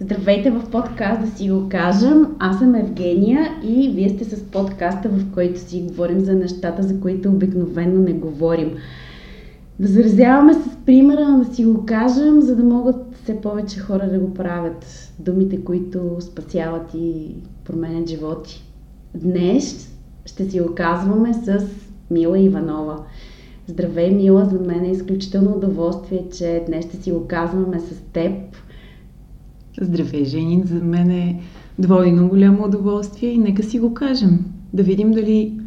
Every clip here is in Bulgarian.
Здравейте в подкаст да си го кажем. Аз съм Евгения и вие сте с подкаста, в който си говорим за нещата, за които обикновено не говорим. Да заразяваме с примера, да си го кажем, за да могат все повече хора да го правят. Думите, които спасяват и променят животи. Днес ще си го казваме с Мила Иванова. Здравей, Мила, за мен е изключително удоволствие, че днес ще си го казваме с теб Здравей, Женин! За мен е двойно голямо удоволствие и нека си го кажем. Да видим дали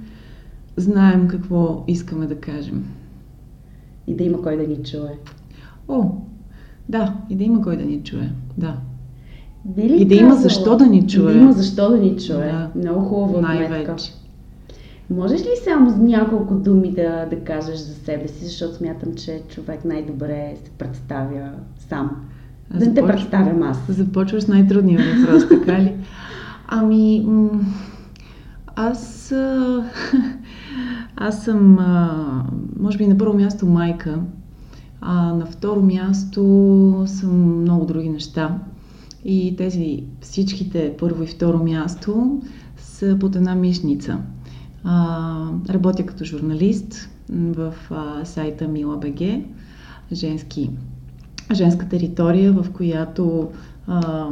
знаем какво искаме да кажем. И да има кой да ни чуе. О, да, и да има кой да ни чуе. Да. Би ли и да има защо да ни чуе. И да има защо да ни чуе. Да. Много хубаво Най-вече. Можеш ли само с няколко думи да, да кажеш за себе си, защото смятам, че човек най-добре се представя сам. Да не те представям аз. Започваш с най-трудния въпрос, така ли? Ами, аз, аз съм, може би на първо място майка, а на второ място съм много други неща. И тези всичките първо и второ място са под една мишница. А, работя като журналист в а, сайта Мила.бг, женски женска територия, в която а,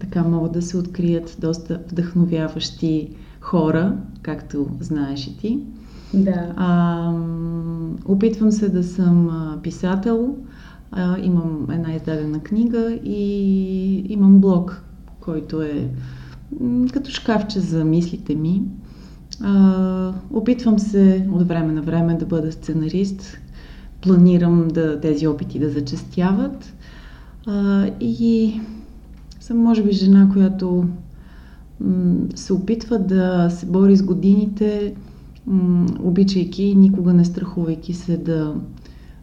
така могат да се открият доста вдъхновяващи хора, както знаеш и ти. Да. А, опитвам се да съм писател. А, имам една издадена книга и имам блог, който е като шкафче за мислите ми. А, опитвам се от време на време да бъда сценарист, планирам да, тези опити да зачастяват. А, и съм, може би, жена, която м- се опитва да се бори с годините, м- обичайки, никога не страхувайки се да,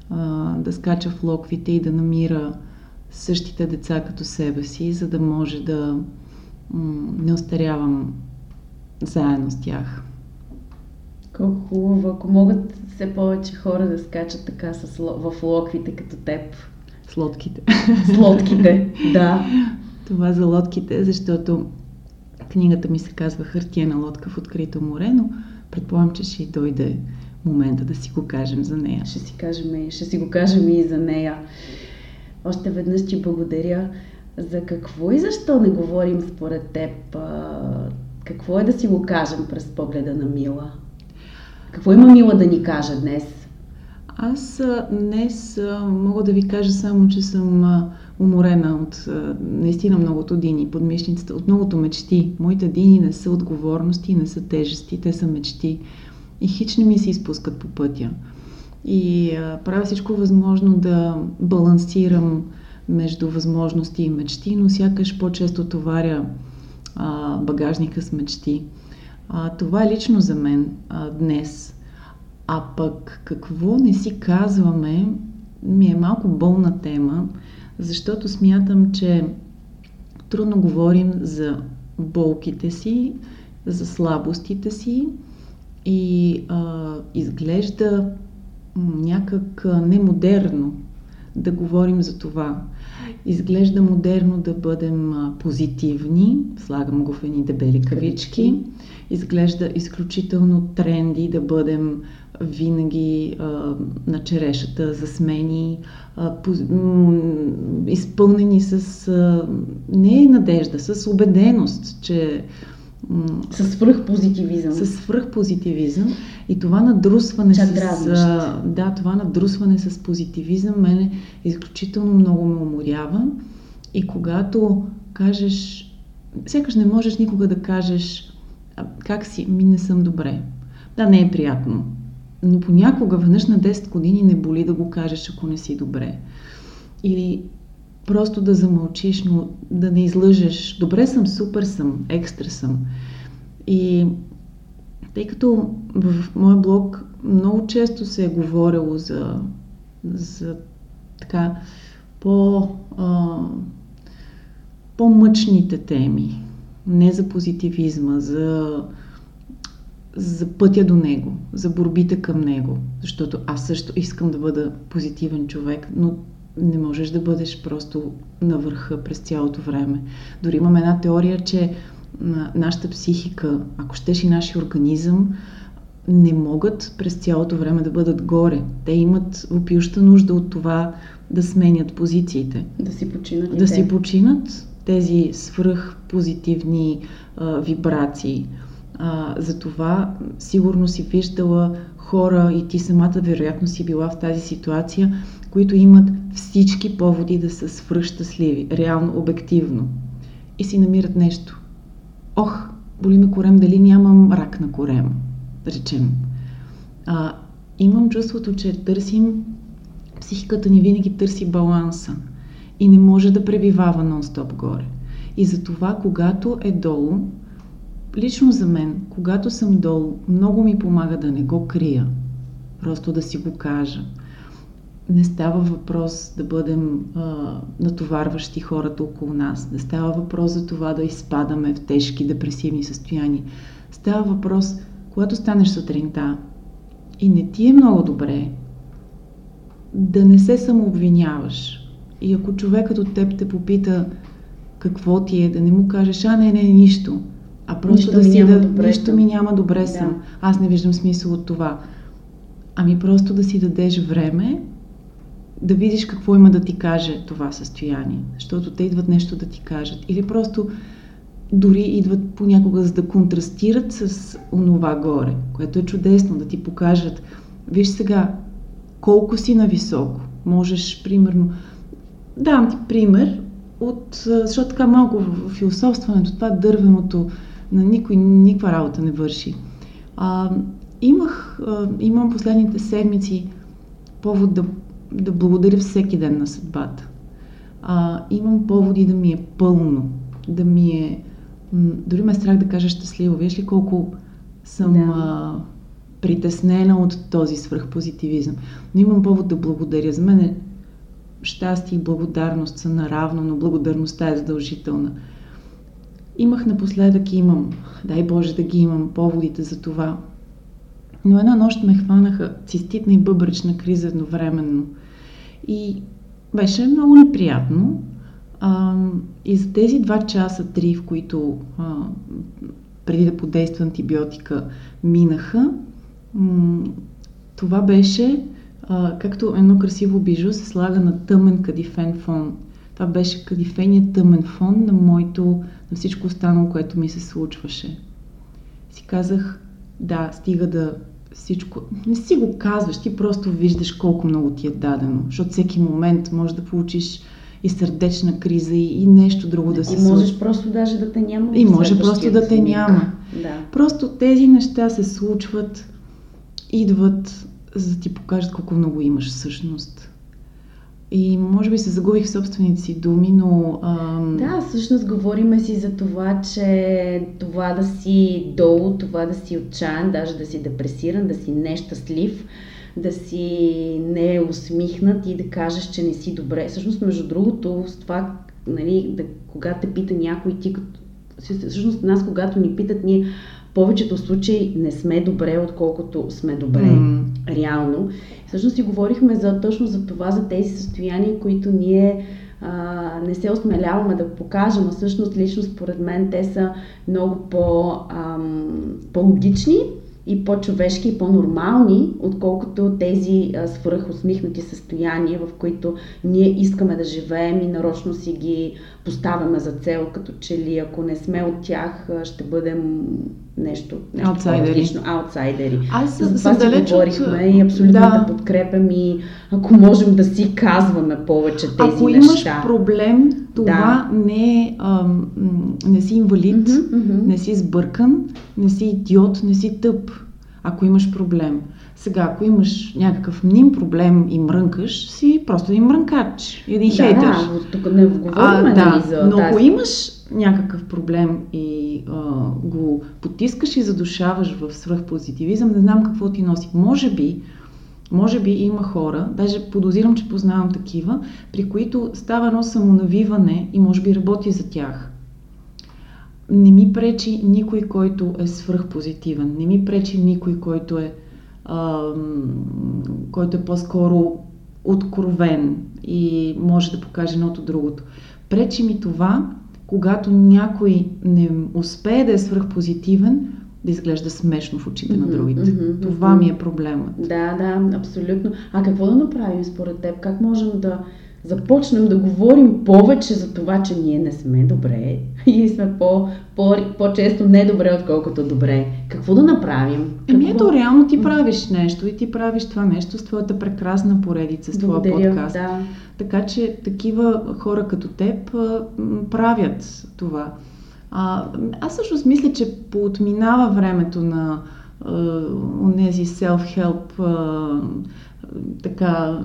а, да скача в локвите и да намира същите деца като себе си, за да може да м- не остарявам заедно с тях. Колко хубаво, ако могат все повече хора да скачат така с, в локвите като теб. С лодките. С лодките, да. Това за лодките, защото книгата ми се казва Хартиена лодка в открито море, но предполагам, че ще дойде момента да си го кажем за нея. Ще си, кажем, ще си го кажем и за нея. Още веднъж ти благодаря. За какво и защо не говорим според теб? Какво е да си го кажем през погледа на Мила? Какво има Мила да ни каже днес? Аз днес мога да ви кажа само, че съм уморена от наистина многото дини под от многото мечти. Моите дини не са отговорности, не са тежести, те са мечти. И хич не ми се изпускат по пътя. И правя всичко възможно да балансирам между възможности и мечти, но сякаш по-често товаря а, багажника с мечти. А, това е лично за мен а, днес. А пък какво не си казваме, ми е малко болна тема, защото смятам, че трудно говорим за болките си, за слабостите си и а, изглежда някак немодерно да говорим за това. Изглежда модерно да бъдем позитивни, слагам го в едни дебели кавички. Изглежда изключително тренди да бъдем винаги а, на черешата, засмени, а, по, м, изпълнени с а, не надежда, с убеденост, че с свръхпозитивизъм. С свръхпозитивизъм. И това надрусване Чак с... Да, това надрусване с позитивизъм мене изключително много ме уморява. И когато кажеш... Сякаш не можеш никога да кажеш как си, ми не съм добре. Да, не е приятно. Но понякога, веднъж на 10 години не боли да го кажеш, ако не си добре. Или просто да замълчиш, но да не излъжеш. Добре съм, супер съм, екстра съм. И тъй като в моя блог много често се е говорило за, за така по, а, по-мъчните теми, не за позитивизма, за, за пътя до него, за борбите към него. Защото аз също искам да бъда позитивен човек, но не можеш да бъдеш просто на върха през цялото време. Дори имам една теория, че нашата психика, ако щеш и нашия организъм, не могат през цялото време да бъдат горе. Те имат опиюща нужда от това да сменят позициите. Да си починат. Да те. си починат тези свръхпозитивни а, вибрации. А, затова сигурно си виждала хора и ти самата вероятно си била в тази ситуация, които имат всички поводи да са свръхщастливи, реално, обективно. И си намират нещо. Ох, боли ме корем, дали нямам рак на корем, речем. А, имам чувството, че търсим, психиката ни винаги търси баланса и не може да пребивава нон-стоп горе. И затова, когато е долу, лично за мен, когато съм долу, много ми помага да не го крия. Просто да си го кажа. Не става въпрос да бъдем а, натоварващи хората около нас. Не става въпрос за това да изпадаме в тежки депресивни състояния. Става въпрос, когато станеш сутринта и не ти е много добре, да не се самообвиняваш. И ако човекът от теб те попита какво ти е, да не му кажеш, а не, не, нищо а просто нищо да си да, добре нищо ми няма добре съм. Да. Аз не виждам смисъл от това. Ами просто да си дадеш време да видиш какво има да ти каже това състояние. Защото те идват нещо да ти кажат. Или просто дори идват понякога за да контрастират с онова горе, което е чудесно, да ти покажат. Виж сега, колко си нависоко. Можеш, примерно, давам ти пример, от, защото така малко в философстването, това дървеното, на никой никаква работа не върши. А, имах, а, имам последните седмици повод да, да благодаря всеки ден на съдбата. А, имам поводи да ми е пълно, да ми е... М- дори ме е страх да кажа щастливо. Виж ли колко съм да. а, притеснена от този свръхпозитивизъм. Но имам повод да благодаря. За мен е щастие и благодарност са наравно, но благодарността е задължителна. Имах напоследък и имам, дай Боже да ги имам, поводите за това. Но една нощ ме хванаха циститна и бъбречна криза едновременно. И беше много неприятно. А, и за тези два часа, три, в които а, преди да подейства антибиотика минаха, м- това беше а, както едно красиво бижу се слага на тъмен кадифен фон. Това беше кадифения тъмен фон на моето, на всичко останало, което ми се случваше. Си казах, да, стига да всичко. Не си го казваш, ти просто виждаш колко много ти е дадено. Защото всеки момент може да получиш и сърдечна криза и, и нещо друго да се случи. И можеш просто даже да те няма. И може просто да те няма. Да. Просто тези неща се случват, идват, за да ти покажат колко много имаш всъщност. И може би се загубих в собствените си думи, но... Ам... Да, всъщност говориме си за това, че това да си долу, това да си отчаян, даже да си депресиран, да си нещастлив, да си не усмихнат и да кажеш, че не си добре. Всъщност, между другото, с това, нали, да, когато те пита някой, ти като... Всъщност, нас, когато ни питат, ние повечето случаи не сме добре, отколкото сме добре mm. реално. Всъщност си говорихме за, точно за това, за тези състояния, които ние а, не се осмеляваме да покажем, а всъщност лично според мен те са много по, ам, по-логични и по-човешки и по-нормални, отколкото тези свръхусмихнати състояния, в които ние искаме да живеем и нарочно си ги поставяме за цел, като че ли ако не сме от тях, ще бъдем нещо, нещо аутсайдери. аутсайдери. Аз за това си говорихме от... и абсолютно да. да подкрепям и ако можем да си казваме повече тези ако неща. Ако имаш проблем, това да. не е, не си инвалид, mm-hmm, mm-hmm. не си сбъркан, не си идиот, не си тъп, ако имаш проблем. Сега, ако имаш някакъв мним проблем и мрънкаш, си просто един мрънкач, един да, хейтър. Да, тук не говорим а, нали, да, за Но ако имаш някакъв проблем и а, го потискаш и задушаваш в свръхпозитивизъм, не знам какво ти носи. Може би, може би има хора, даже подозирам, че познавам такива, при които става едно самонавиване и може би работи за тях. Не ми пречи никой, който е свръхпозитивен. Не ми пречи никой, който е, а, който е по-скоро откровен и може да покаже едното другото. Пречи ми това, когато някой не успее да е свръхпозитивен, да изглежда смешно в очите mm-hmm, на другите. Mm-hmm, това ми е проблемът. Да, да, абсолютно. А какво да направим според теб? Как можем да започнем да говорим повече за това, че ние не сме добре и сме по, по, по-често недобре, отколкото добре. Какво да направим? Еми ето, реално ти правиш нещо и ти правиш това нещо с твоята прекрасна поредица, с твоя подкаст. Да. Така че такива хора като теб правят това. А, аз също мисля, че поотминава времето на тези self-help а, така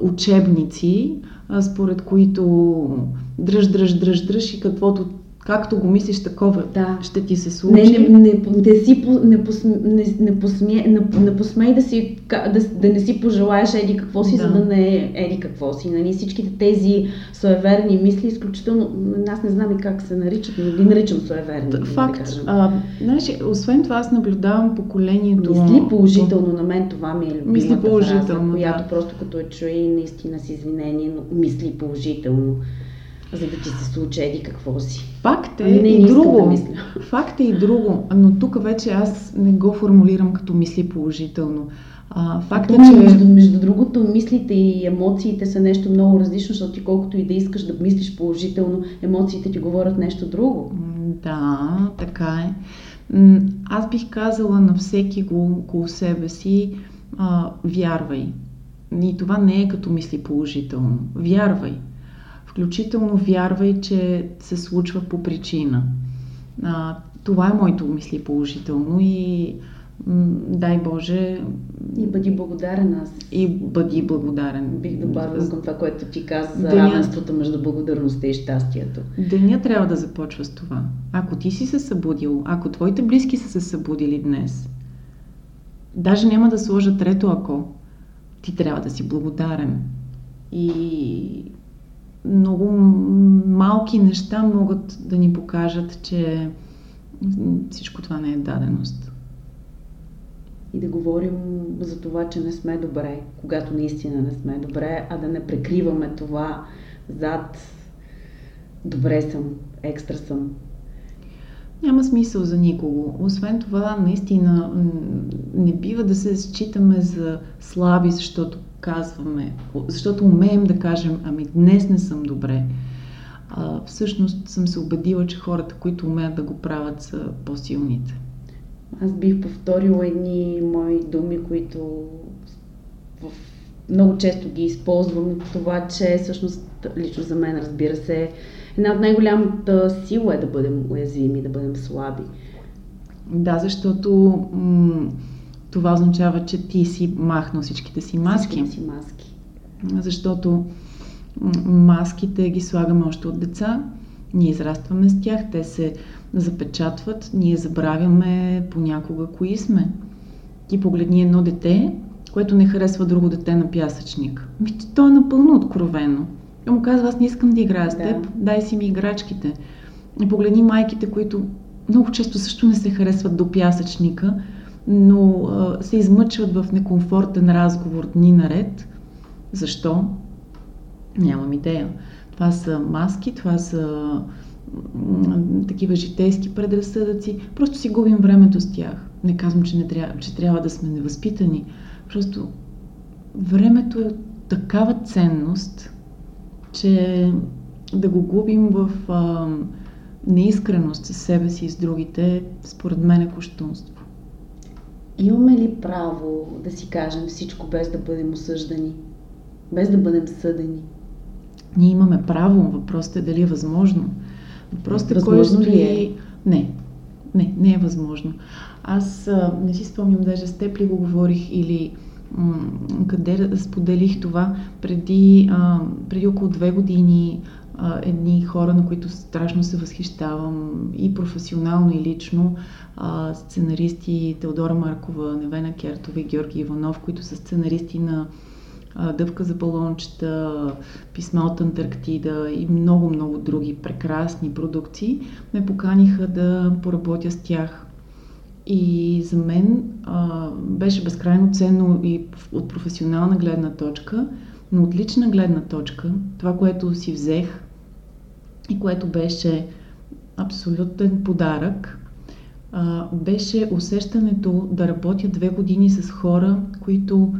учебници, според които дръж, дръж, дръж, дръж и каквото както го мислиш, такова да. ще ти се случи. Не, не, не, не, си, не, посме, не, не, посме, не, не посмей да, си, да, да не си пожелаеш еди какво си, да. за да не е еди какво си. Нали? Всичките тези суеверни мисли, изключително, аз не знам и как се наричат, но ги наричам суеверни. Да, факт. Да а, знаеш, освен това аз наблюдавам поколението... Мисли положително, на мен това ми е любимата мисли положително, фраза, която да. просто като я чуя и наистина с извинение, но мисли положително за да ти се случи еди какво си. Факт е ами не, и друго. Да Факт е и друго, но тук вече аз не го формулирам като мисли положително. А, факт е, че... Между, между другото, мислите и емоциите са нещо много различно, защото ти колкото и да искаш да мислиш положително, емоциите ти говорят нещо друго. Да, така е. Аз бих казала на всеки го около себе си, а, вярвай. И това не е като мисли положително. Вярвай. Включително вярвай, че се случва по причина. А, това е моето мисли положително и м- дай Боже. И бъди благодарен аз. И бъди благодарен. Бих добавила към това, което ти каза за Деня... равенството между благодарността и щастието. Деня трябва да започва с това. Ако ти си се събудил, ако твоите близки са се събудили днес, даже няма да сложа трето ако. Ти трябва да си благодарен. И много малки неща могат да ни покажат, че всичко това не е даденост. И да говорим за това, че не сме добре, когато наистина не сме добре, а да не прикриваме това зад добре съм, екстра съм. Няма смисъл за никого. Освен това, наистина не бива да се считаме за слаби, защото казваме, защото умеем да кажем, ами днес не съм добре. А, всъщност съм се убедила, че хората, които умеят да го правят, са по-силните. Аз бих повторила едни мои думи, които в... много често ги използвам. Това, че всъщност лично за мен, разбира се, една от най-голямата сила е да бъдем уязвими, да бъдем слаби. Да, защото м- това означава, че ти си махнал всичките си маски. Всичките си маски. Защото маските ги слагаме още от деца, ние израстваме с тях, те се запечатват, ние забравяме понякога кои сме. Ти погледни едно дете, което не харесва друго дете на пясъчник. Ми, то е напълно откровено. И му казва, аз не искам да играя с теб, да. дай си ми играчките. И погледни майките, които много често също не се харесват до пясъчника, но а, се измъчват в некомфортен разговор дни наред. Защо? Нямам идея. Това са маски, това са такива житейски предразсъдъци. Просто си губим времето с тях. Не казвам, че, не трябва, че трябва да сме невъзпитани. Просто времето е такава ценност, че да го губим в а, неискреност с себе си и с другите, според мен е кощунство. Имаме ли право да си кажем всичко без да бъдем осъждани? Без да бъдем съдени? Ние имаме право. Въпросът е дали е възможно. Въпросът е кой ли е? Не. Не, не е възможно. Аз а, не си спомням, даже с теб ли го говорих или м- къде споделих това преди, а, преди около две години а, едни хора, на които страшно се възхищавам и професионално, и лично, а, сценаристи Теодора Маркова, Невена Кертова и Георги Иванов, които са сценаристи на а, Дъвка за балончета, Писма от Антарктида и много-много други прекрасни продукции, ме поканиха да поработя с тях. И за мен а, беше безкрайно ценно и от професионална гледна точка, но от лична гледна точка, това, което си взех и което беше абсолютен подарък, а, беше усещането да работя две години с хора, които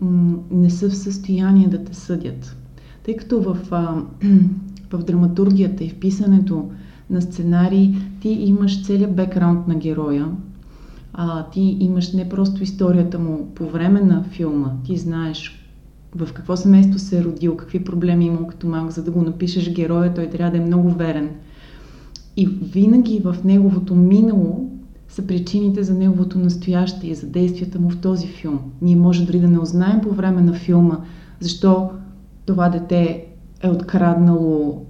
м- не са в състояние да те съдят. Тъй като в, а, в драматургията и в писането на сценарий ти имаш целият бекграунд на героя, а, ти имаш не просто историята му по време на филма, ти знаеш в какво семейство се е родил, какви проблеми е имал като малък, за да го напишеш героя, той трябва да е много верен. И винаги в неговото минало са причините за неговото настояще и за действията му в този филм. Ние може дори да не узнаем по време на филма защо това дете е откраднало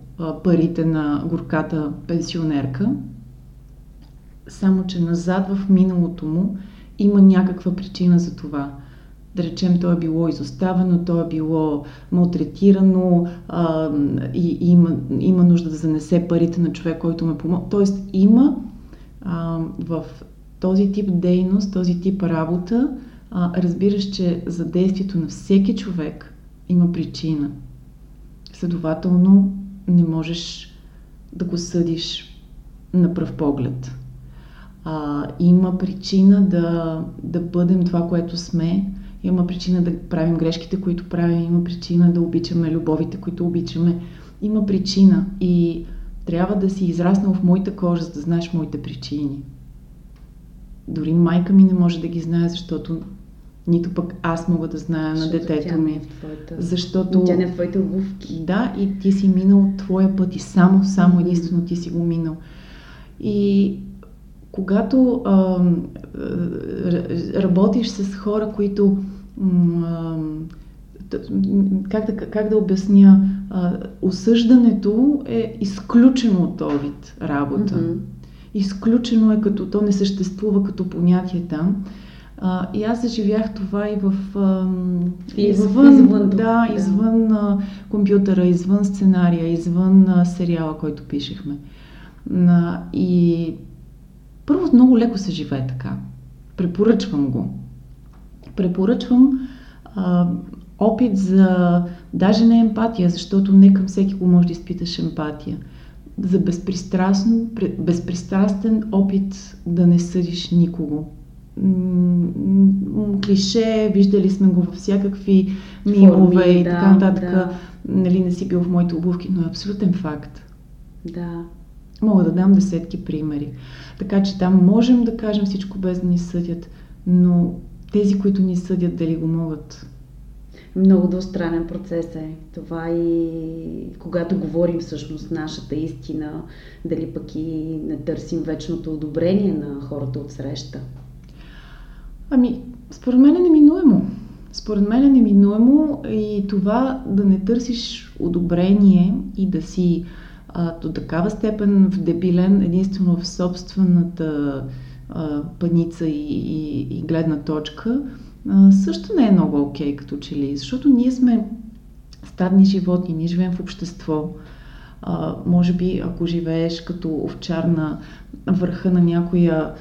парите на горката пенсионерка, само че назад в миналото му има някаква причина за това. Да речем, то е било изоставено, то е било малтретирано а, и, и има, има нужда да занесе парите на човек, който ме помогна. Тоест има а, в този тип дейност, този тип работа, а, разбираш, че за действието на всеки човек има причина. Следователно, не можеш да го съдиш на пръв поглед. А, има причина да, да бъдем това, което сме. Има причина да правим грешките, които правим. Има причина да обичаме любовите, които обичаме. Има причина и трябва да си израснал в моята кожа, за да знаеш моите причини. Дори майка ми не може да ги знае, защото нито пък аз мога да зная на детето ми. Е в твоята... Защото... Тя не е в твоите обувки. Да, и ти си минал твоя път и само, само единствено ти си го минал. И когато а, а, работиш с хора, които а, как да, как да обясня, а, осъждането е изключено от този вид работа. Mm-hmm. Изключено е като то не съществува като понятие там. А, и аз заживях това и в а, извън, извън, да, извън а, компютъра, извън сценария, извън а, сериала, който пишехме. А, и първо много леко се живее така. Препоръчвам го. Препоръчвам а, опит за даже не емпатия, защото не към всеки го може да изпиташ емпатия. За безпристрастен, безпристрастен опит да не съдиш никого клише, виждали сме го във всякакви мимове и да, така нататък. Да. Нали, не си бил в моите обувки, но е абсолютен факт. Да. Мога да дам десетки примери. Така че там можем да кажем всичко без да ни съдят, но тези, които ни съдят, дали го могат? Много двустранен процес е. Това и когато говорим всъщност нашата истина, дали пък и не търсим вечното одобрение на хората от среща. Ами, според мен е неминуемо. Според мен е неминуемо и това да не търсиш одобрение и да си а, до такава степен вдебилен единствено в собствената а, паница и, и, и гледна точка, а, също не е много окей okay, като че ли, защото ние сме стадни животни, ние живеем в общество. А, може би, ако живееш като овчар на върха на някоя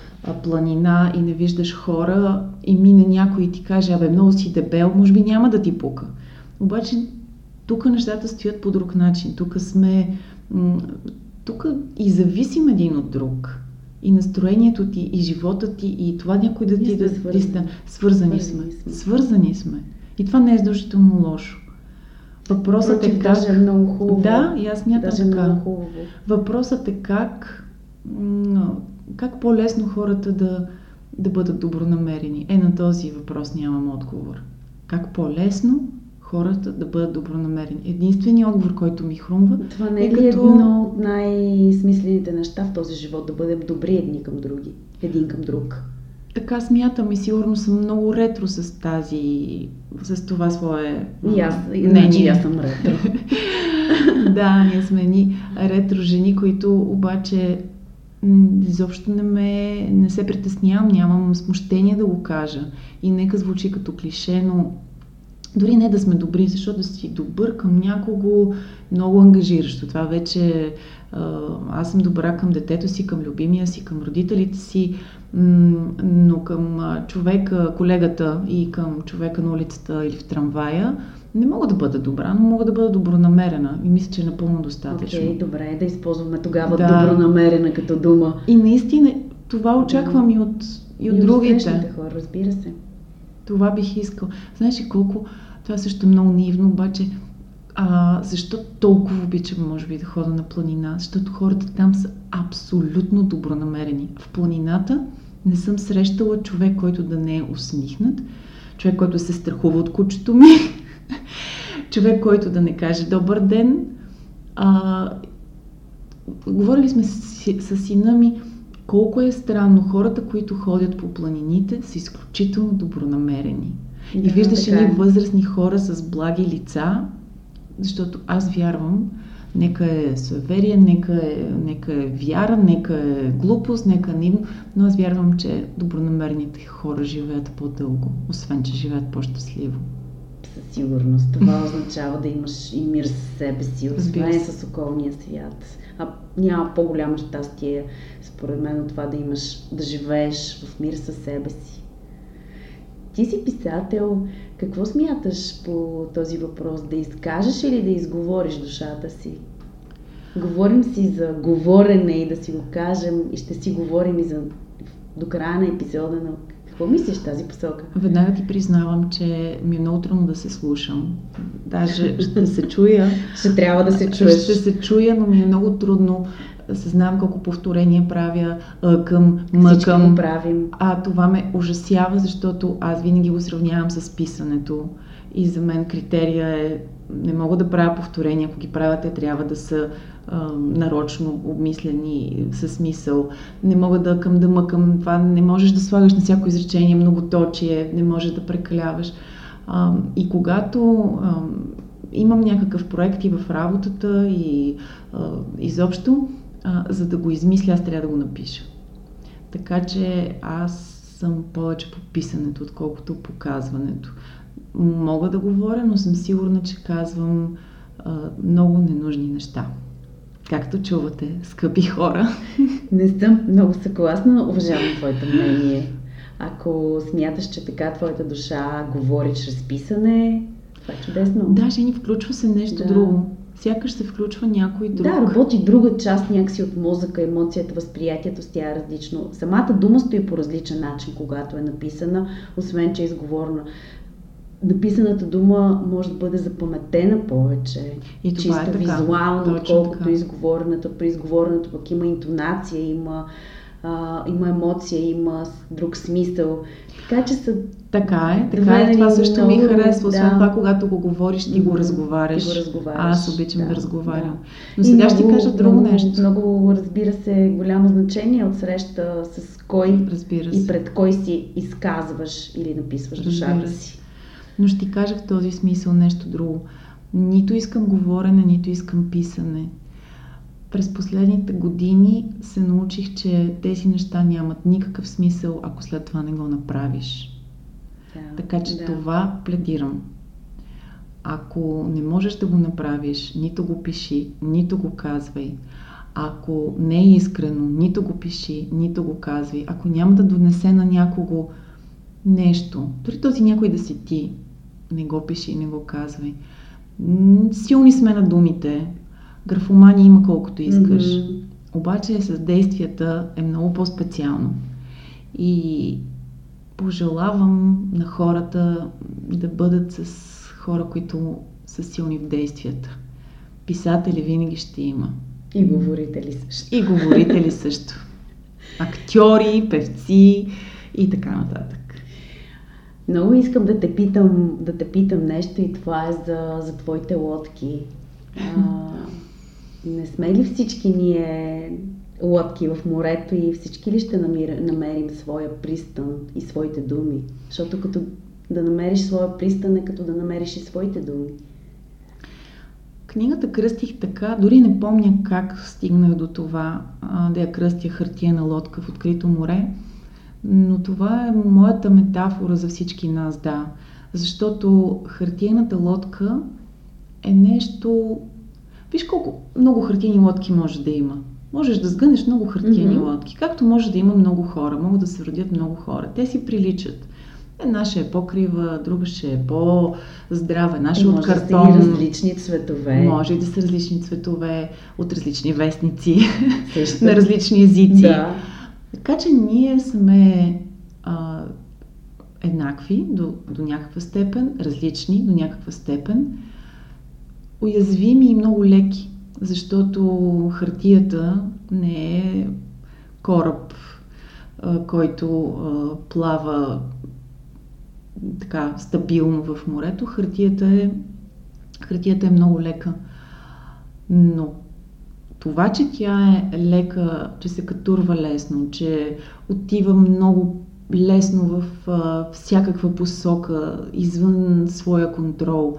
планина и не виждаш хора и мине някой и ти каже, абе, много си дебел, може би няма да ти пука. Обаче, тук нещата стоят по друг начин. Тук сме... Тук и зависим един от друг. И настроението ти, и живота ти, и това някой да ти да свързани. свързани, свързани сме. сме. Свързани сме. И това не е задължително лошо. Въпросът Против, е как... Даже много хубаво. Да, и аз мятам така. Много хубаво. Въпросът е как как по-лесно хората да, да бъдат добронамерени? Е, на този въпрос нямам отговор. Как по-лесно хората да бъдат добронамерени? Единственият отговор, който ми хрумва. Това не е, е ли като... едно от най-смислените неща в този живот, да бъдем добри едни към други, един към друг? Така смятам и сигурно съм много ретро с тази, с това свое и аз, мнение. аз съм ретро. да, ние сме ни ретро жени, които обаче изобщо не, ме, не се притеснявам, нямам смущение да го кажа. И нека звучи като клише, но дори не да сме добри, защото да си добър към някого много ангажиращо. Това вече аз съм добра към детето си, към любимия си, към родителите си, но към човека, колегата и към човека на улицата или в трамвая не мога да бъда добра, но мога да бъда добронамерена и мисля, че е напълно достатъчно. Окей, okay, добре, да използваме тогава да. добронамерена като дума. И наистина това очаквам да. и от, и от и другите. Хора, разбира се. Това бих искал. Знаеш ли колко това също е много наивно, обаче а, защо толкова обичам, може би, да хода на планина? Защото хората там са абсолютно добронамерени. В планината не съм срещала човек, който да не е усмихнат, човек, който се страхува от кучето ми, човек, който да не каже добър ден. А, говорили сме с, с сина ми, колко е странно хората, които ходят по планините, са изключително добронамерени. Да, и виждаш едни е. възрастни хора с благи лица, защото аз вярвам, нека е суеверие, нека е, нека е вяра, нека е глупост, нека е ним, но аз вярвам, че добронамерните хора живеят по-дълго, освен, че живеят по-щастливо. Със сигурност. Това означава да имаш и мир с себе си, освен с околния свят. А няма по-голямо щастие, според мен, от това да имаш, да живееш в мир със себе си. Ти си писател. Какво смяташ по този въпрос? Да изкажеш или да изговориш душата си? Говорим си за говорене и да си го кажем и ще си говорим и за до края на епизода на какво мислиш тази посока? Веднага ти признавам, че ми е много трудно да се слушам. Даже ще се чуя. ще трябва да се чуеш. Ще се чуя, но ми е много трудно съзнавам колко повторения правя към мъкъм. правим. А това ме ужасява, защото аз винаги го сравнявам с писането. И за мен критерия е, не мога да правя повторения, ако ги правя, те трябва да са а, нарочно обмислени, със смисъл. Не мога да към да мъкам това, не можеш да слагаш на всяко изречение многоточие, не можеш да прекаляваш. А, и когато а, имам някакъв проект и в работата и а, изобщо, а, за да го измисля, аз трябва да го напиша. Така че аз съм повече по писането, отколкото по казването. Мога да говоря, но съм сигурна, че казвам а, много ненужни неща. Както чувате, скъпи хора. Не съм много съгласна, но уважавам твоето мнение. Ако смяташ, че така твоята душа говори чрез писане, това е чудесно. Да, Жени, включва се нещо да. друго сякаш се включва някой друг. Да, работи друга част някакси от мозъка, емоцията, възприятието с тя е различно. Самата дума стои по различен начин, когато е написана, освен че е изговорна. Написаната дума може да бъде запаметена повече, и чисто е така. визуално, отколкото изговорената. При изговорената пък има интонация, има а, има емоция, има друг смисъл. Така че са. Така е, така е. Това също много, ми харесва. Освен да. това, когато го говориш, ти го разговаряш. Ти го разговаряш. Аз обичам да, да разговарям. Да. Но сега ще ти кажа друго много, нещо. Много, разбира се, голямо значение от среща с кой разбира се. и пред кой си изказваш или написваш душата си. Но ще ти кажа в този смисъл нещо друго. Нито искам говорене, нито искам писане през последните години се научих, че тези неща нямат никакъв смисъл, ако след това не го направиш. Да, така че да. това пледирам. Ако не можеш да го направиш, нито го пиши, нито го казвай. Ако не е искрено, нито го пиши, нито го казвай. Ако няма да донесе на някого нещо, дори този някой да си ти, не го пиши, не го казвай. Силни сме на думите, Графомания има колкото искаш. Mm-hmm. Обаче с действията е много по-специално. И пожелавам на хората да бъдат с хора, които са силни в действията. Писатели винаги ще има. И говорители също. И говорители също. Актьори, певци и така нататък. Много искам да те питам, да те питам нещо и това е за, за твоите лодки. А, не сме ли всички ние лодки в морето и всички ли ще намир, намерим своя пристан и своите думи? Защото като да намериш своя пристан е като да намериш и своите думи. Книгата кръстих така, дори не помня как стигнах до това да я кръстя хартия на лодка в открито море, но това е моята метафора за всички нас, да. Защото хартиената лодка е нещо... Виж колко много хартиени лодки може да има. Можеш да сгънеш много хартиени mm-hmm. лодки, както може да има много хора, могат да се родят много хора. Те си приличат. Една ще е по-крива, друга ще е по-здрава, една ще е от картон. Може да са и различни цветове. Може и да са различни цветове, от различни вестници, на различни езици. Да. Така че ние сме а, еднакви до, до някаква степен, различни до някаква степен, уязвими и много леки, защото хартията не е кораб, който плава така стабилно в морето. Хартията е, хартията е много лека. Но това, че тя е лека, че се катурва лесно, че отива много лесно в а, всякаква посока, извън своя контрол,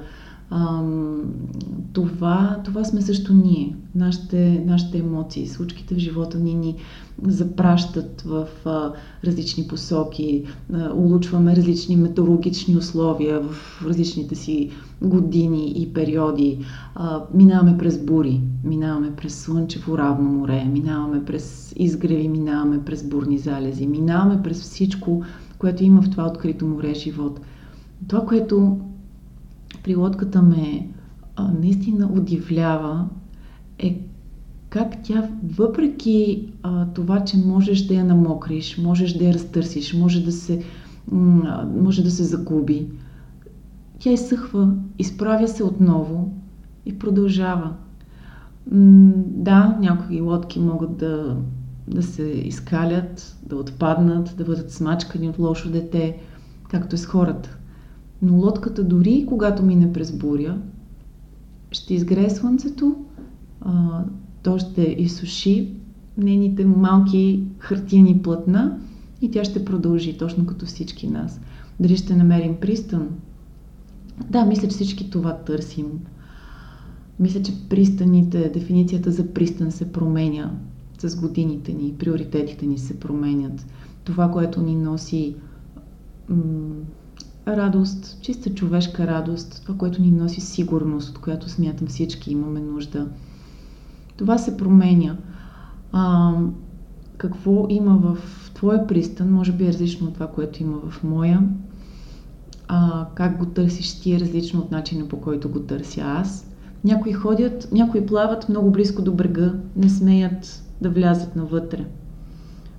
това, това сме също ние. Нашите, нашите емоции, случките в живота ни ни запращат в а, различни посоки, а, улучваме различни метеорологични условия в различните си години и периоди. А, минаваме през бури, минаваме през слънчево равно море, минаваме през изгреви, минаваме през бурни залези, минаваме през всичко, което има в това открито море живот. Това, което при лодката ме а, наистина удивлява е как тя, въпреки а, това, че можеш да я намокриш, можеш да я разтърсиш, може да се, м- може да се загуби, тя изсъхва, изправя се отново и продължава. М- да, някои лодки могат да, да се изкалят, да отпаднат, да бъдат смачкани от лошо дете, както е с хората. Но лодката дори когато мине през буря, ще изгрее слънцето, а, то ще изсуши нейните малки хартияни платна и тя ще продължи, точно като всички нас. Дали ще намерим пристан? Да, мисля, че всички това търсим. Мисля, че пристаните, дефиницията за пристан се променя с годините ни, приоритетите ни се променят. Това, което ни носи м- радост, чиста човешка радост, това, което ни носи сигурност, от която смятам всички имаме нужда. Това се променя. А, какво има в твоя пристан, може би е различно от това, което има в моя. А, как го търсиш ти е различно от начина по който го търся аз. Някои ходят, някои плават много близко до брега, не смеят да влязат навътре.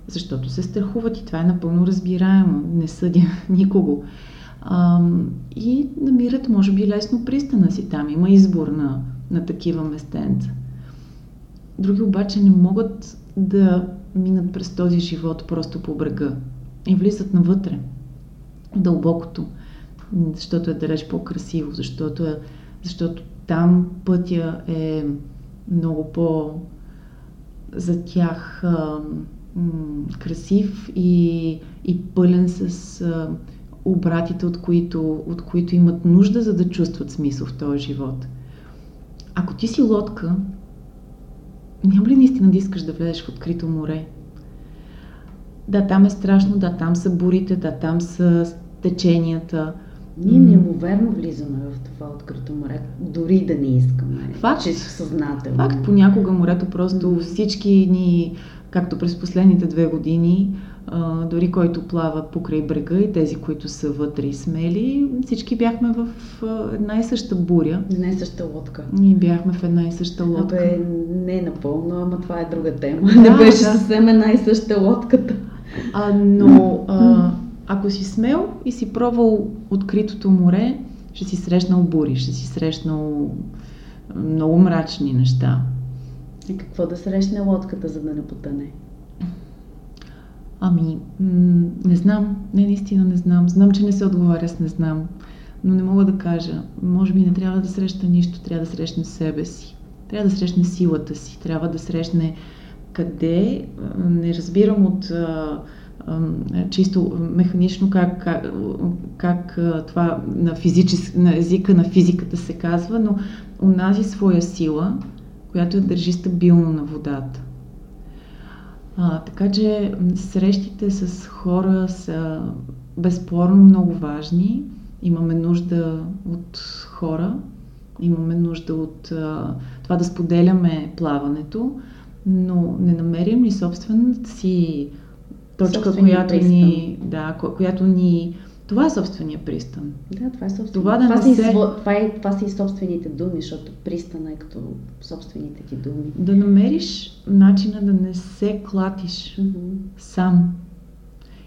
Защото се страхуват и това е напълно разбираемо. Не съдя никого. А, и намират, може би, лесно пристана си. Там има избор на, на такива местенца. Други обаче не могат да минат през този живот просто по брега и влизат навътре, дълбокото, защото е далеч по-красиво, защото, е, защото там пътя е много по за тях а, м- красив и, и пълен с а, обратите, от които, от които имат нужда, за да чувстват смисъл в този живот. Ако ти си лодка, няма ли наистина да искаш да влезеш в открито море? Да, там е страшно, да, там са бурите, да, там са теченията. Ние неимоверно влизаме в това открито море, дори да не искаме. Факт. Чисто съзнателно. Факт, понякога морето просто всички ни, както през последните две години, а, дори който плава покрай брега и тези, които са вътре и смели, всички бяхме в а, една и съща буря. Една и съща лодка. И бяхме в една и съща лодка. Абе, не напълно, ама това е друга тема. Да, не беше да. съвсем една и съща лодката. А, но а, ако си смел и си пробвал откритото море, ще си срещнал бури, ще си срещнал много мрачни неща. И какво да срещне лодката, за да не потъне? Ами, м- не знам. Не, наистина не знам. Знам, че не се отговаря с не знам. Но не мога да кажа. Може би не трябва да среща нищо, трябва да срещне себе си. Трябва да срещне силата си. Трябва да срещне къде. Не разбирам от а, а, чисто механично как, как, как това на, физичес, на езика на физиката се казва, но унази своя сила, която я държи стабилно на водата. А, така че срещите с хора са безспорно много важни, Имаме нужда от хора, имаме нужда от а, това да споделяме плаването, но не намерим ли собствената си точка, която пристан. ни, да, която ни това е собствения пристан. Да, това е собствения. Това, да това, са се... това, е, това са и собствените думи, защото пристана е като собствените ти думи. Да намериш начина да не се клатиш mm-hmm. сам.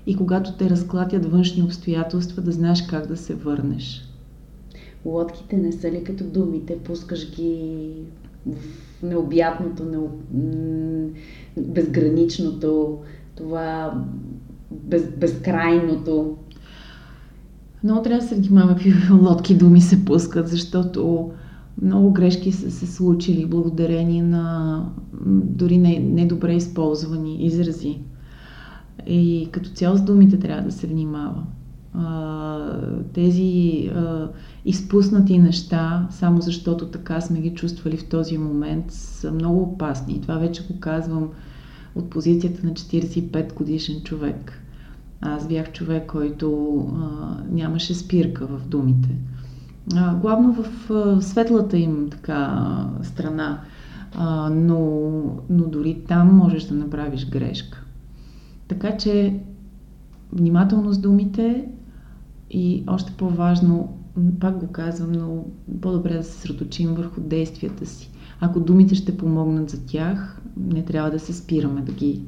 И когато те разклатят външни обстоятелства, да знаеш как да се върнеш. Лодките не са ли като думите? Пускаш ги в необятното, необ... безграничното, това без, безкрайното. Много трябва да се внимава лодки думи се пускат, защото много грешки са се случили благодарение на дори недобре не използвани изрази. И като цяло с думите трябва да се внимава. Тези изпуснати неща, само защото така сме ги чувствали в този момент, са много опасни. И това вече го казвам от позицията на 45 годишен човек. Аз бях човек, който а, нямаше спирка в думите. А, главно в а, светлата им така страна, а, но, но дори там можеш да направиш грешка. Така че внимателно с думите и още по-важно, пак го казвам, но по-добре да се средочим върху действията си. Ако думите ще помогнат за тях, не трябва да се спираме да ги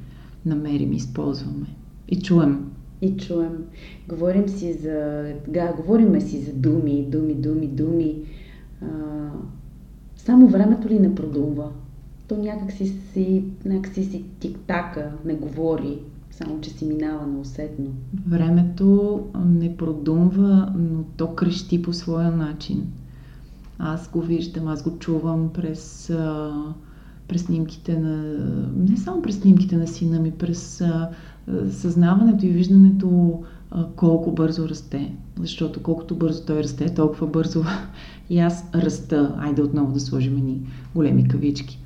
намерим използваме. И чуем и чуем. Говорим си за... Да, говориме си за думи, думи, думи, думи. А, само времето ли не продумва? То някак си, си, някак си, си тик-така, не говори, само че си минава неусетно. Времето не продумва, но то крещи по своя начин. Аз го виждам, аз го чувам през, през снимките на... Не само през снимките на сина ми, през съзнаването и виждането колко бързо расте. Защото колкото бързо той расте, толкова бързо и аз раста. Айде отново да сложим ни големи кавички.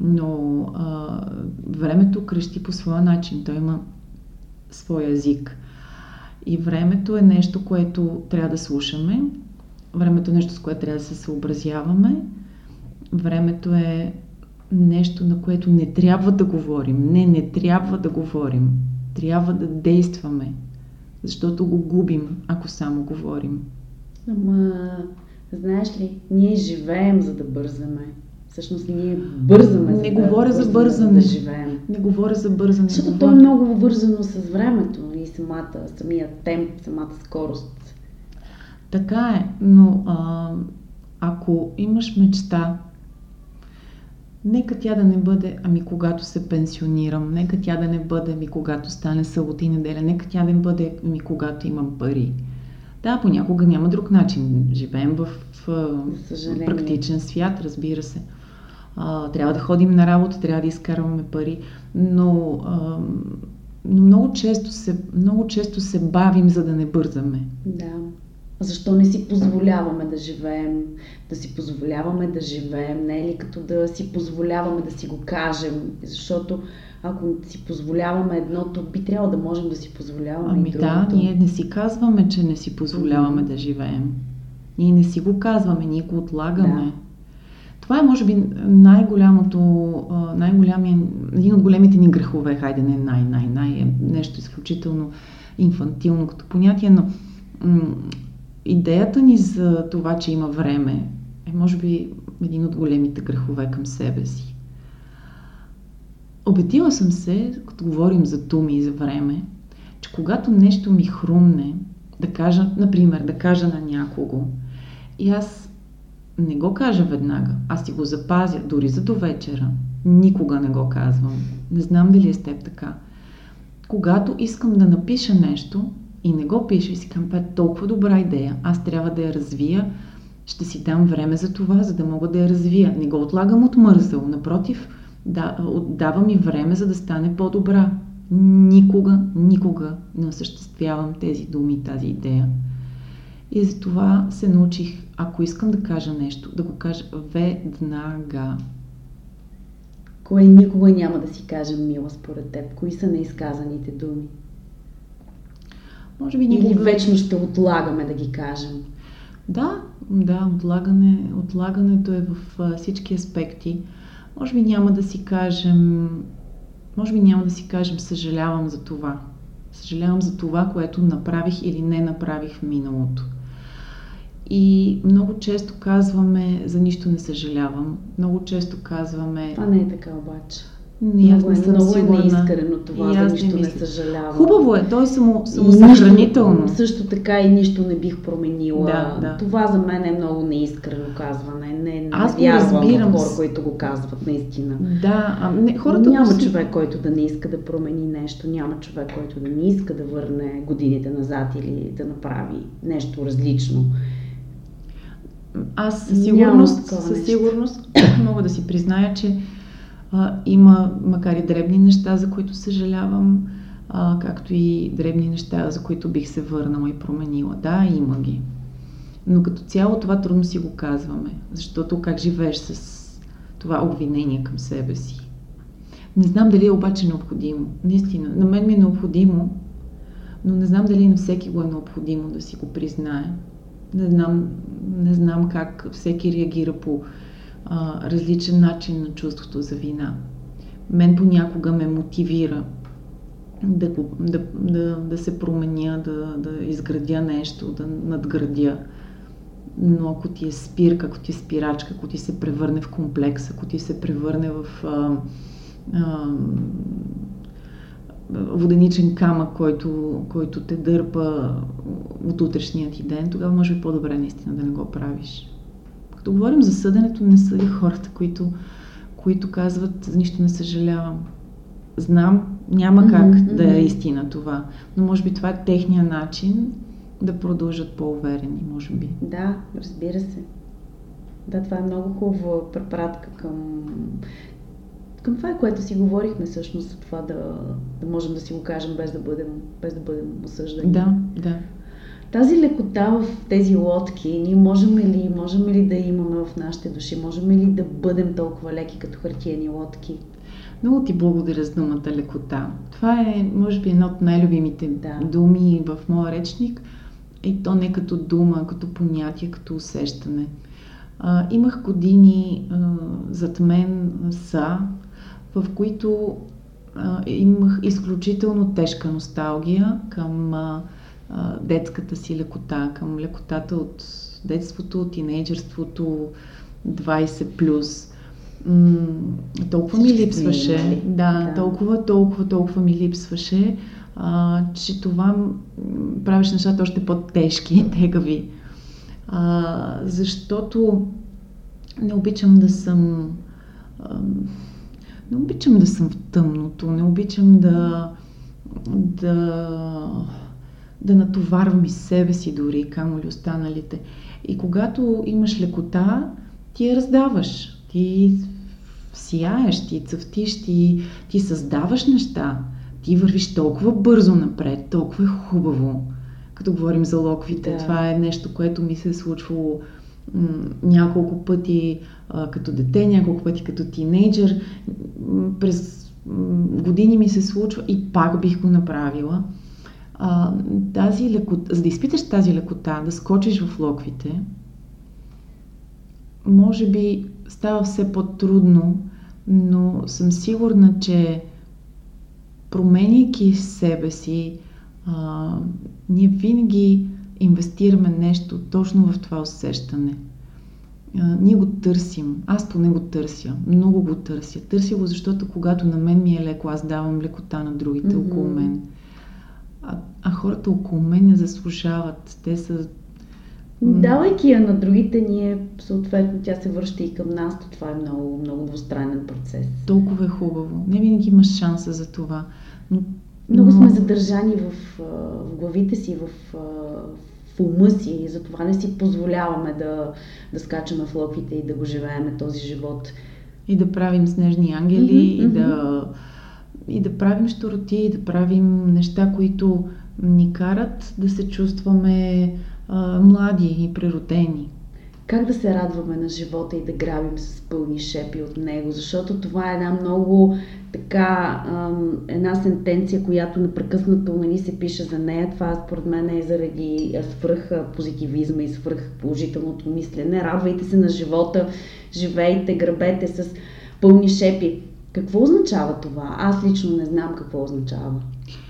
Но а, времето крещи по своя начин. Той има своя език. И времето е нещо, което трябва да слушаме. Времето е нещо, с което трябва да се съобразяваме. Времето е нещо, на което не трябва да говорим. Не, не трябва да говорим. Трябва да действаме, защото го губим, ако само говорим. Ама, знаеш ли, ние живеем, за да бързаме. Всъщност ние бързаме. Не за говоря да, за бързане. Да живеем. Не говоря за бързане. Защото то е много вързано с времето и самата, самия темп, самата скорост. Така е, но а, ако имаш мечта, Нека тя да не бъде, ами когато се пенсионирам, нека тя да не бъде, ами когато стане събота и неделя, нека тя да не бъде, ами когато имам пари. Да, понякога няма друг начин. Живеем в, в практичен свят, разбира се. А, трябва да ходим на работа, трябва да изкарваме пари, но, а, но много, често се, много често се бавим, за да не бързаме. Да. Защо не си позволяваме да живеем, да си позволяваме да живеем, не е ли като да си позволяваме да си го кажем, защото ако си позволяваме едното, би трябвало да можем да си позволяваме ами и другото. да, ние не си казваме, че не си позволяваме mm-hmm. да живеем. Ние не си го казваме, ние го отлагаме. Да. Това е, може би, най-голямото, най-голямия, един от големите ни грехове, хайде не най-най-най, е нещо изключително инфантилно като понятие, но идеята ни за това, че има време, е може би един от големите грехове към себе си. Обетила съм се, като говорим за думи и за време, че когато нещо ми хрумне, да кажа, например, да кажа на някого, и аз не го кажа веднага, аз си го запазя, дори за до вечера. Никога не го казвам. Не знам дали е с теб така. Когато искам да напиша нещо, и не го пиша и си казвам, е толкова добра идея, аз трябва да я развия, ще си дам време за това, за да мога да я развия. Не го отлагам от мързъл, напротив, да, давам и време, за да стане по-добра. Никога, никога не осъществявам тези думи, тази идея. И затова се научих, ако искам да кажа нещо, да го кажа веднага. Кое никога няма да си кажем, мила, според теб? Кои са неизказаните думи? Може би Или вечно ще отлагаме да ги кажем. Да, да, отлагане, отлагането е в а, всички аспекти. Може би няма да си кажем, може би няма да си кажем съжалявам за това. Съжалявам за това, което направих или не направих в миналото. И много често казваме за нищо не съжалявам. Много често казваме... Това не е така обаче. Не, аз не съм много сигурна. е неискрено това, за нищо не, не съжалявам. Хубаво е, той е само, самосъхранително. Също така и нищо не бих променила. Да, да. Това за мен е много неискрено казване. Не, не аз вярвам разбирам. хора, които го казват наистина. Да, а не, хората Няма си... човек, който да не иска да промени нещо. Няма човек, който да не иска да върне годините назад или да направи нещо различно. Аз със сигурност, със сигурност мога да си призная, че има, макар и дребни неща, за които съжалявам, а, както и дребни неща, за които бих се върнала и променила. Да, има ги. Но като цяло това трудно си го казваме, защото как живееш с това обвинение към себе си. Не знам дали е обаче необходимо. Наистина, на мен ми е необходимо, но не знам дали на всеки го е необходимо да си го признае. Не знам, не знам как всеки реагира по а, различен начин на чувството за вина. Мен понякога ме мотивира да, да, да, да се променя, да, да изградя нещо, да надградя. Но ако ти е спирка, ако ти е спирачка, ако ти се превърне в комплекс, ако ти се превърне в а, а, воденичен камък, който, който те дърпа от утрешния ти ден, тогава може би по-добре наистина да не го правиш. Като говорим за съденето, не съди хората, които, които казват, за нищо не съжалявам. Знам, няма как mm-hmm. да е истина това, но може би това е техния начин да продължат по-уверени, може би. Да, разбира се. Да, това е много хубава препратка към, към това, което си говорихме всъщност за това да, да можем да си го кажем без да бъдем, без да бъдем осъждани. Да, да. Тази лекота в тези лодки, ние можем ли, можем ли да имаме в нашите души? Можем ли да бъдем толкова леки като хартияни лодки? Много ти благодаря за думата лекота. Това е, може би, една от най-любимите да. думи в моя речник. И то не като дума, като понятие, като усещане. А, имах години а, зад мен са, в които а, имах изключително тежка носталгия към а, детската си лекота, към лекотата от детството, тинейджерството, 20 плюс. М- толкова ми липсваше. Да, да, толкова, толкова, толкова ми липсваше, а, че това правеше нещата още по-тежки, тегави. А, защото не обичам да съм. А, не обичам да съм в тъмното, не обичам да. да да натоварвам и себе си дори, камо ли останалите. И когато имаш лекота, ти я раздаваш. Ти сияеш, ти цъфтиш, ти, ти създаваш неща. Ти вървиш толкова бързо напред, толкова е хубаво. Като говорим за локвите, да. това е нещо, което ми се е случвало няколко пъти а, като дете, няколко пъти като тинейджър. През години ми се случва и пак бих го направила а, тази лекота, за да изпиташ тази лекота, да скочиш в локвите, може би става все по-трудно, но съм сигурна, че променяйки себе си, а, ние винаги инвестираме нещо точно в това усещане. А, ние го търсим. Аз поне го търся. Много го търся. Търся го, защото когато на мен ми е леко, аз давам лекота на другите mm-hmm. около мен а, а хората около мен не заслужават. Те са Давайки я на другите, ние съответно тя се връща и към нас, то това е много, много двустранен процес. Толкова е хубаво. Не винаги имаш шанса за това. Но, много но... сме задържани в, в главите си, в, в ума си и затова не си позволяваме да, да скачаме в локвите и да го живееме този живот. И да правим снежни ангели, mm-hmm, и да и да правим щуроти, и да правим неща, които ни карат да се чувстваме а, млади и природени. как да се радваме на живота и да грабим с пълни шепи от него, защото това е една много така, една сентенция, която непрекъснато нали, се пише за нея. Това според мен е заради свръх позитивизма и свръх положителното мислене. Радвайте се на живота, живейте, грабете с пълни шепи. Какво означава това? Аз лично не знам какво означава.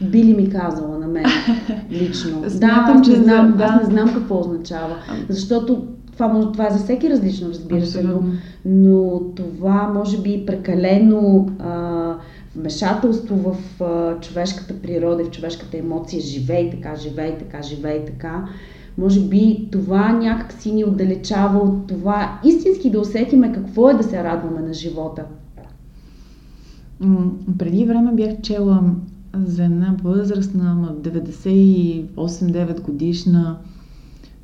Би ли ми казала на мен лично? Смятам, да, аз че не знам, да. аз не знам какво означава. Защото това, може, това е за всеки различно, разбира се, но, но това може би прекалено а, вмешателство в а, човешката природа, в човешката емоция, живей така, живей така, живей така. Може би това някак си ни отдалечава от това истински да усетиме какво е да се радваме на живота. Преди време бях чела за една възрастна, 98-9 годишна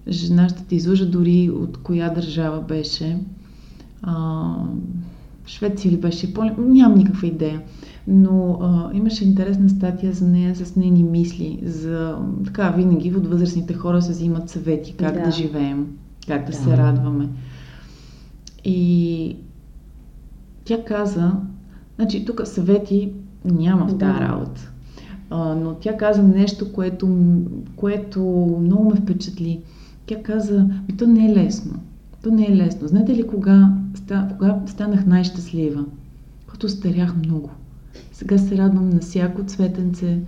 жена, ще те излъжа дори от коя държава беше. А, Швеция ли беше, Япония, нямам никаква идея. Но а, имаше интересна статия за нея с нейни мисли. За така, винаги от възрастните хора се взимат съвети как да, да живеем, как да, да се радваме. И тя каза, значи тук съвети няма в тази работа. А, но тя каза нещо, което, което много ме впечатли. Тя каза, ми то не е лесно. То не е лесно. Знаете ли кога, кога станах най-щастлива? Когато старях много. Сега се радвам на всяко цветенце,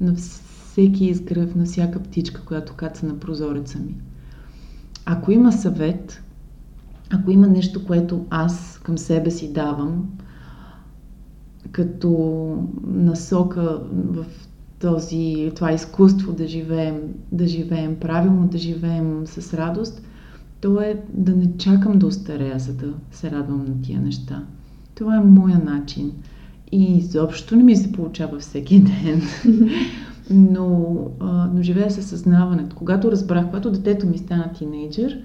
на всеки изгръв, на всяка птичка, която каца на прозореца ми. Ако има съвет, ако има нещо, което аз към себе си давам, като насока в този, това изкуство да живеем, да живеем правилно, да живеем с радост, то е да не чакам да остарея, за да се радвам на тия неща. Това е моя начин. И изобщо не ми се получава всеки ден. но, а, но живея със съзнаването. Когато разбрах, когато детето ми стана тинейджър,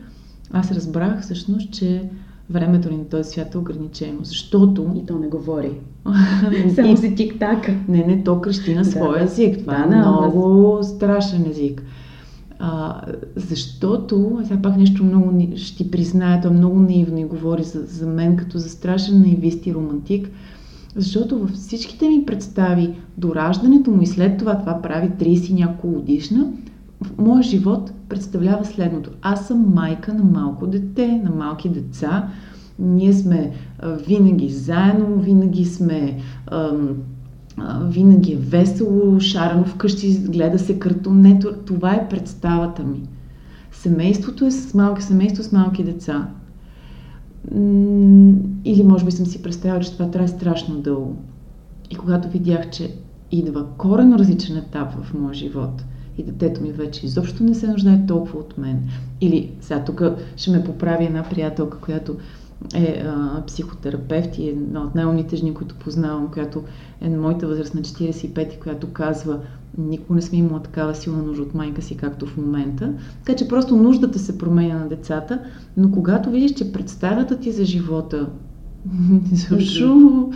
аз разбрах всъщност, че времето ни на този свят е ограничено, защото... И то не говори. Само си тик-така. Не, не, то крещи на своя да, език. Това да, е много да. страшен език. А, защото, сега пак нещо много ще ти призная, то много наивно и говори за, за мен като за страшен наивист и романтик, защото във всичките ми представи до раждането му и след това, това прави 30 няколко годишна, в моя живот представлява следното. Аз съм майка на малко дете, на малки деца. Ние сме а, винаги заедно, винаги сме. А, винаги е весело, шарено вкъщи, гледа се картун. Не, това е представата ми. Семейството е с малки семейство с малки деца. Или може би съм си представила, че това трябва страшно дълго. И когато видях, че идва корено различен етап в моя живот – и детето ми вече изобщо не се нуждае толкова от мен. Или сега тук ще ме поправи една приятелка, която е а, психотерапевт и е една от най-умните жени, които познавам, която е на моята възраст на 45 която казва никога не сме имала такава силна нужда от майка си, както в момента. Така че просто нуждата се променя на децата, но когато видиш, че представата ти за живота изобщо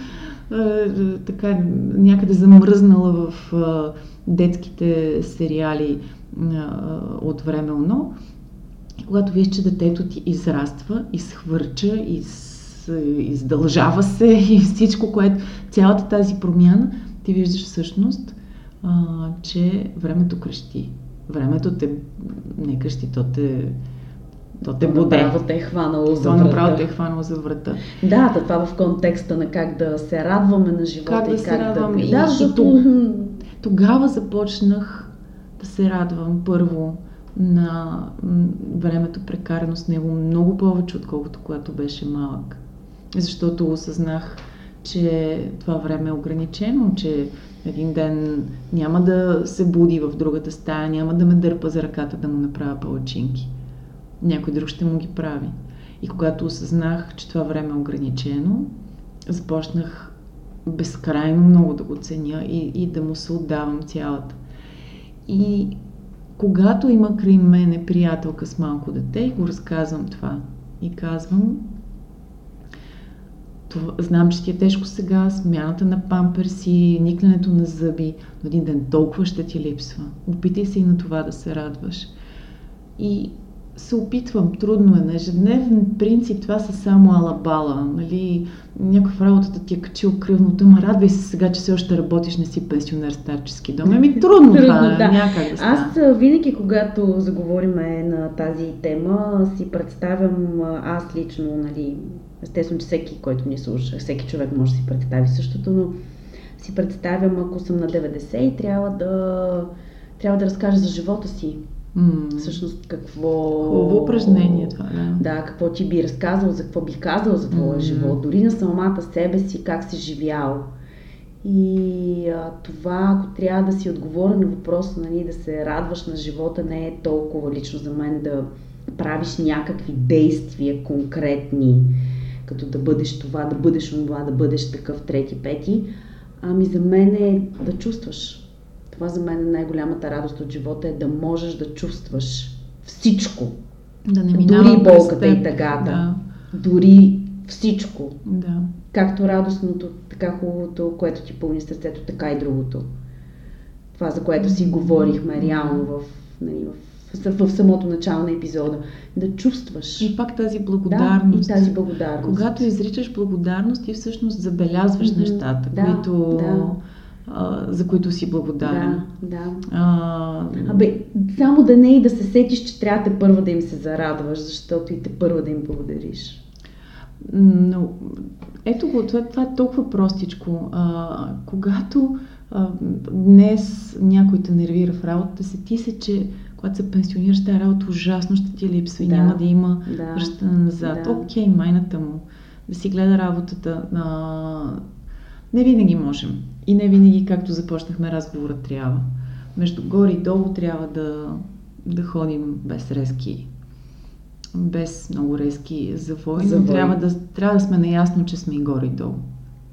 така някъде замръзнала в детските сериали от време оно, когато виж, че детето ти израства, изхвърча, из, издължава се и всичко, което, цялата тази промяна, ти виждаш всъщност, а, че времето крещи. Времето те не крещи, то те то те буде. Направо те е хванало за врата. направо те е хванало за врата. Да, да, това в контекста на как да се радваме на живота как да и как радвам. да... И, да, защото... Тогава започнах да се радвам първо на времето прекарано с него много повече, отколкото когато беше малък. Защото осъзнах, че това време е ограничено, че един ден няма да се буди в другата стая, няма да ме дърпа за ръката да му направя палачинки някой друг ще му ги прави. И когато осъзнах, че това време е ограничено, започнах безкрайно много да го ценя и, и да му се отдавам цялата. И когато има край мене приятелка с малко дете и го разказвам това и казвам, това, знам, че ти е тежко сега, смяната на памперси, никленето на зъби, но един ден толкова ще ти липсва. Опитай се и на това да се радваш. И се опитвам, трудно е. На ежедневен принцип това са само алабала. Нали? Някой в работата ти е качил кръвното, ма радвай се сега, че все още работиш, не си пенсионер старчески дом. Еми трудно, трудно това, да. някак да става. Аз винаги, когато заговориме на тази тема, си представям аз лично, нали, естествено, че всеки, който ни слуша, всеки човек може да си представи същото, но си представям, ако съм на 90 и трябва да, трябва да разкажа за живота си. Mm. Всъщност какво... Хубаво упражнение това, да. Да, какво ти би разказал, за какво би казал за твоя mm. живот, дори на самата себе си, как си живял. И а, това, ако трябва да си отговоря на въпроса, нали, да се радваш на живота, не е толкова лично за мен да правиш някакви действия конкретни, като да бъдеш това, да бъдеш това, да бъдеш такъв трети, пети, ами за мен е да чувстваш. Това за мен е най-голямата радост от живота, е да можеш да чувстваш всичко. Да не Дори болката и тъгата. Да. Дори всичко. Да. Както радостното, така хубавото, което ти пълни сърцето, така и другото. Това, за което си говорихме реално в, нали, в, в самото начало на епизода. Да чувстваш. И пак тази благодарност. Да, и тази благодарност. Когато изричаш благодарност, ти всъщност забелязваш mm-hmm. нещата, да, които... Да за които си благодарен. Да, да. А... Абе, само да не и да се сетиш, че трябва да първа да им се зарадваш, защото и те първа да им благодариш. Но, ето го, това, това е толкова простичко. А, когато а, днес някой те нервира в работата, ти се, че когато се пенсионираш, тази работа ужасно ще ти липсва и да, няма да има да, връщане назад. Да. Окей, майната му да си гледа работата. А, не винаги можем. И не винаги, както започнахме разговора, трябва. Между горе и долу трябва да, да ходим без резки без много резки завои, но трябва да, трябва да сме наясно, че сме и горе и долу.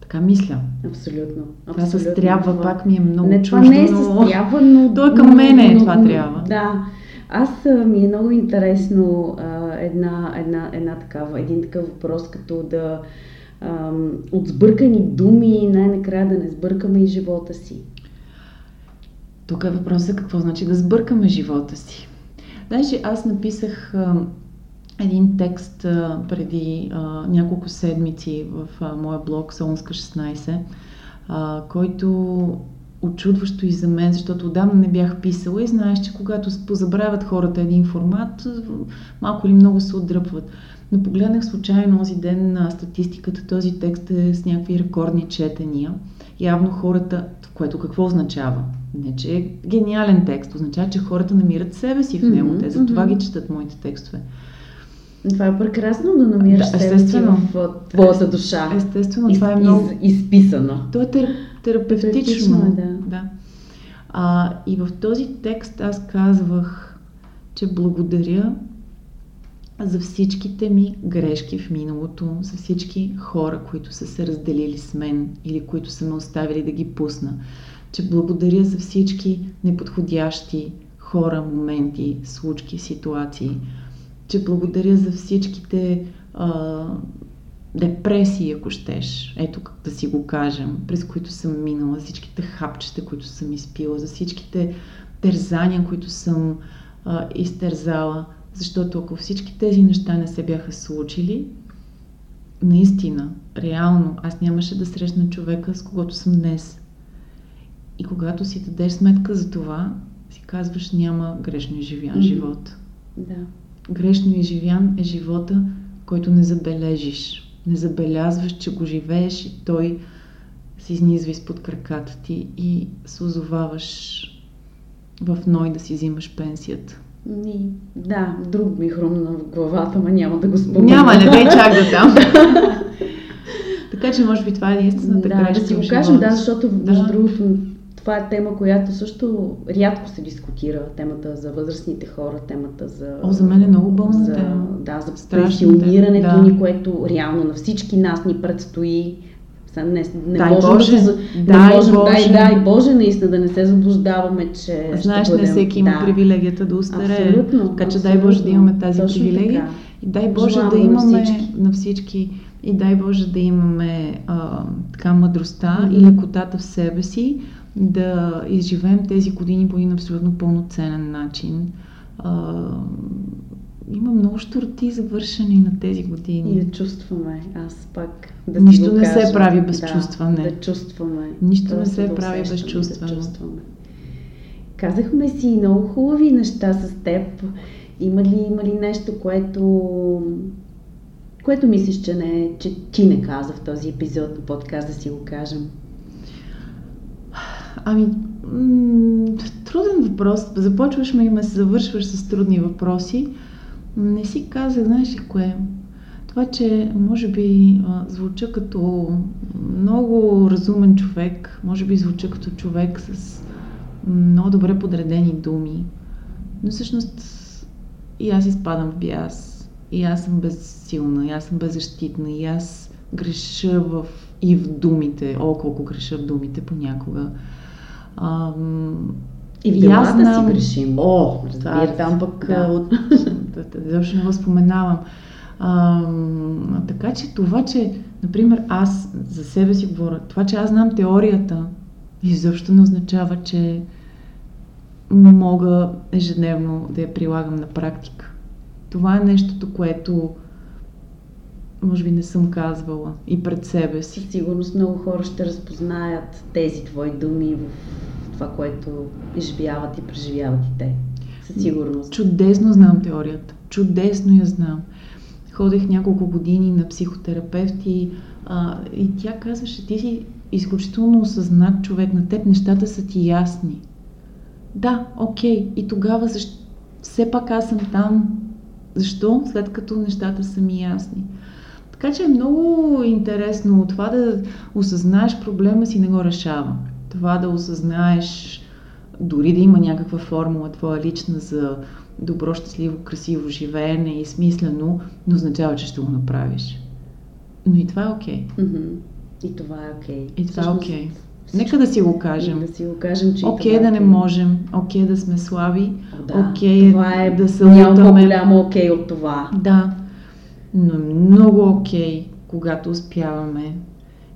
Така мисля. Абсолютно. Това с трябва това... пак ми е много не, чуждо. Това не е с трябва, но... То е към мене, но, това но, трябва. Да. Аз ми е много интересно а, една, една, една такава, един такъв въпрос, като да от сбъркани думи най-накрая да не сбъркаме и живота си. Тук е въпросът какво значи да сбъркаме живота си. Значи аз написах един текст преди няколко седмици в моя блог Солунска 16, а, който очудващо и за мен, защото отдавна не бях писала и знаеш, че когато позабравят хората един формат, малко или много се отдръпват. Но погледнах случайно този ден на статистиката, този текст е с някакви рекордни четения. Явно хората, което какво означава? Не, че е гениален текст, означава, че хората намират себе си в него. Mm-hmm, Те за това mm-hmm. ги четат моите текстове. Това е прекрасно да намираш да, себе си в твоята душа. Естествено, из, това е много... Из, изписано. То е тер, терапевтично. Е, да. да. А, и в този текст аз казвах, че благодаря за всичките ми грешки в миналото, за всички хора, които са се разделили с мен или които са ме оставили да ги пусна. Че благодаря за всички неподходящи хора, моменти, случки, ситуации. Че благодаря за всичките а, депресии, ако щеш. Ето как да си го кажем, през които съм минала, всичките хапчета, които съм изпила, за всичките тързания, които съм а, изтързала – защото ако всички тези неща не се бяха случили, наистина, реално, аз нямаше да срещна човека, с когото съм днес. И когато си дадеш сметка за това, си казваш, няма грешно изживян mm-hmm. живот. Да. Грешно изживян е живота, който не забележиш. Не забелязваш, че го живееш и той се изнизва изпод краката ти и се озоваваш в ной да си взимаш пенсията. Ми, да, друг ми хрумна в главата, ма няма да го спомня. Няма, не дай чак да там. така че може би това е единствената да, грешка. Да, си го кажем, да, защото да. между другото това е тема, която също рядко се дискутира. Темата за възрастните хора, темата за... О, за мен е много болна за, тема. Да, за пенсионирането да. ни, което реално на всички нас ни предстои не, не дай можем Боже, да, дай, не можем, Боже. дай, дай Боже, наистина да не се заблуждаваме, че Знаеш, ще бъдем... не всеки има да. привилегията да устарее. Абсолютно. Така че дай Боже да имаме тази Точно привилегия. Така. И дай Боже Желам да имаме на всички. на всички. И дай Боже да имаме а, така мъдростта mm-hmm. и лекотата в себе си, да изживеем тези години по един абсолютно пълноценен начин. А, има много щурти завършени на тези години. И да чувстваме. Аз пак да Нищо не се прави без да, чувстване. Да чувстваме. Нищо не се да прави без чувстване. Да чувстваме. Казахме си много хубави неща с теб. Има ли, има ли нещо, което, което мислиш, че, не, че ти не каза в този епизод на подкаст, да си го кажем? Ами, м- труден въпрос. Започваш ме и ме завършваш с трудни въпроси. Не си казах, знаеш ли кое? Това, че може би звуча като много разумен човек, може би звуча като човек с много добре подредени думи, но всъщност и аз изпадам в биас, и аз съм безсилна, и аз съм беззащитна, и аз греша в, и в думите, о, колко греша в думите понякога. И делата знам- си грешим. О, Разбира това е там пък да. да. от... Защо не го споменавам. Ам, така че това, че, например, аз за себе си говоря, това, че аз знам теорията, изобщо не означава, че мога ежедневно да я прилагам на практика. Това е нещото, което може би не съм казвала и пред себе си. Със сигурност много хора ще разпознаят тези твои думи в това, което изживяват и преживяват и те. Със сигурност. Чудесно знам теорията. Чудесно я знам. Ходех няколко години на психотерапевти а, и тя казваше, ти си изключително осъзнат човек, на теб нещата са ти ясни. Да, окей. И тогава защо, все пак аз съм там. Защо? След като нещата са ми ясни. Така че е много интересно това да осъзнаеш проблема си не го решава. Това да осъзнаеш дори да има някаква формула твоя лична за добро, щастливо, красиво живеене и смислено, не означава, че ще го направиш. Но и това е окей. Мгм. И това е окей. И това е окей. всичко- Нека да си го кажем. Да си го кажем, че Окей това да е не окей. можем, окей да сме слаби, О, да. окей това е да се няма по-голямо окей от това. Да, но е много окей, когато успяваме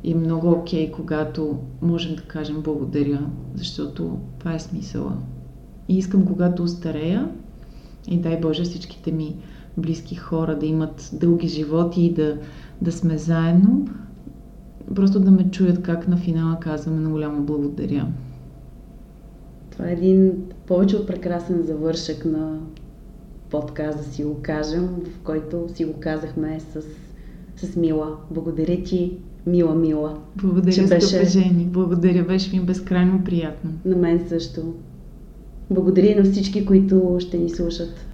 и много окей, когато можем да кажем благодаря, защото това е смисъла. И искам, когато остарея, и дай Боже всичките ми близки хора да имат дълги животи и да, да сме заедно, просто да ме чуят как на финала казваме на голямо благодаря. Това е един повече от прекрасен завършък на подкаст, да си го кажем, в който си го казахме с, с Мила. Благодаря ти, Мила, Мила. Благодаря, Че беше- жени. Благодаря, беше ми безкрайно приятно. На мен също. Благодаря на всички, които ще ни слушат.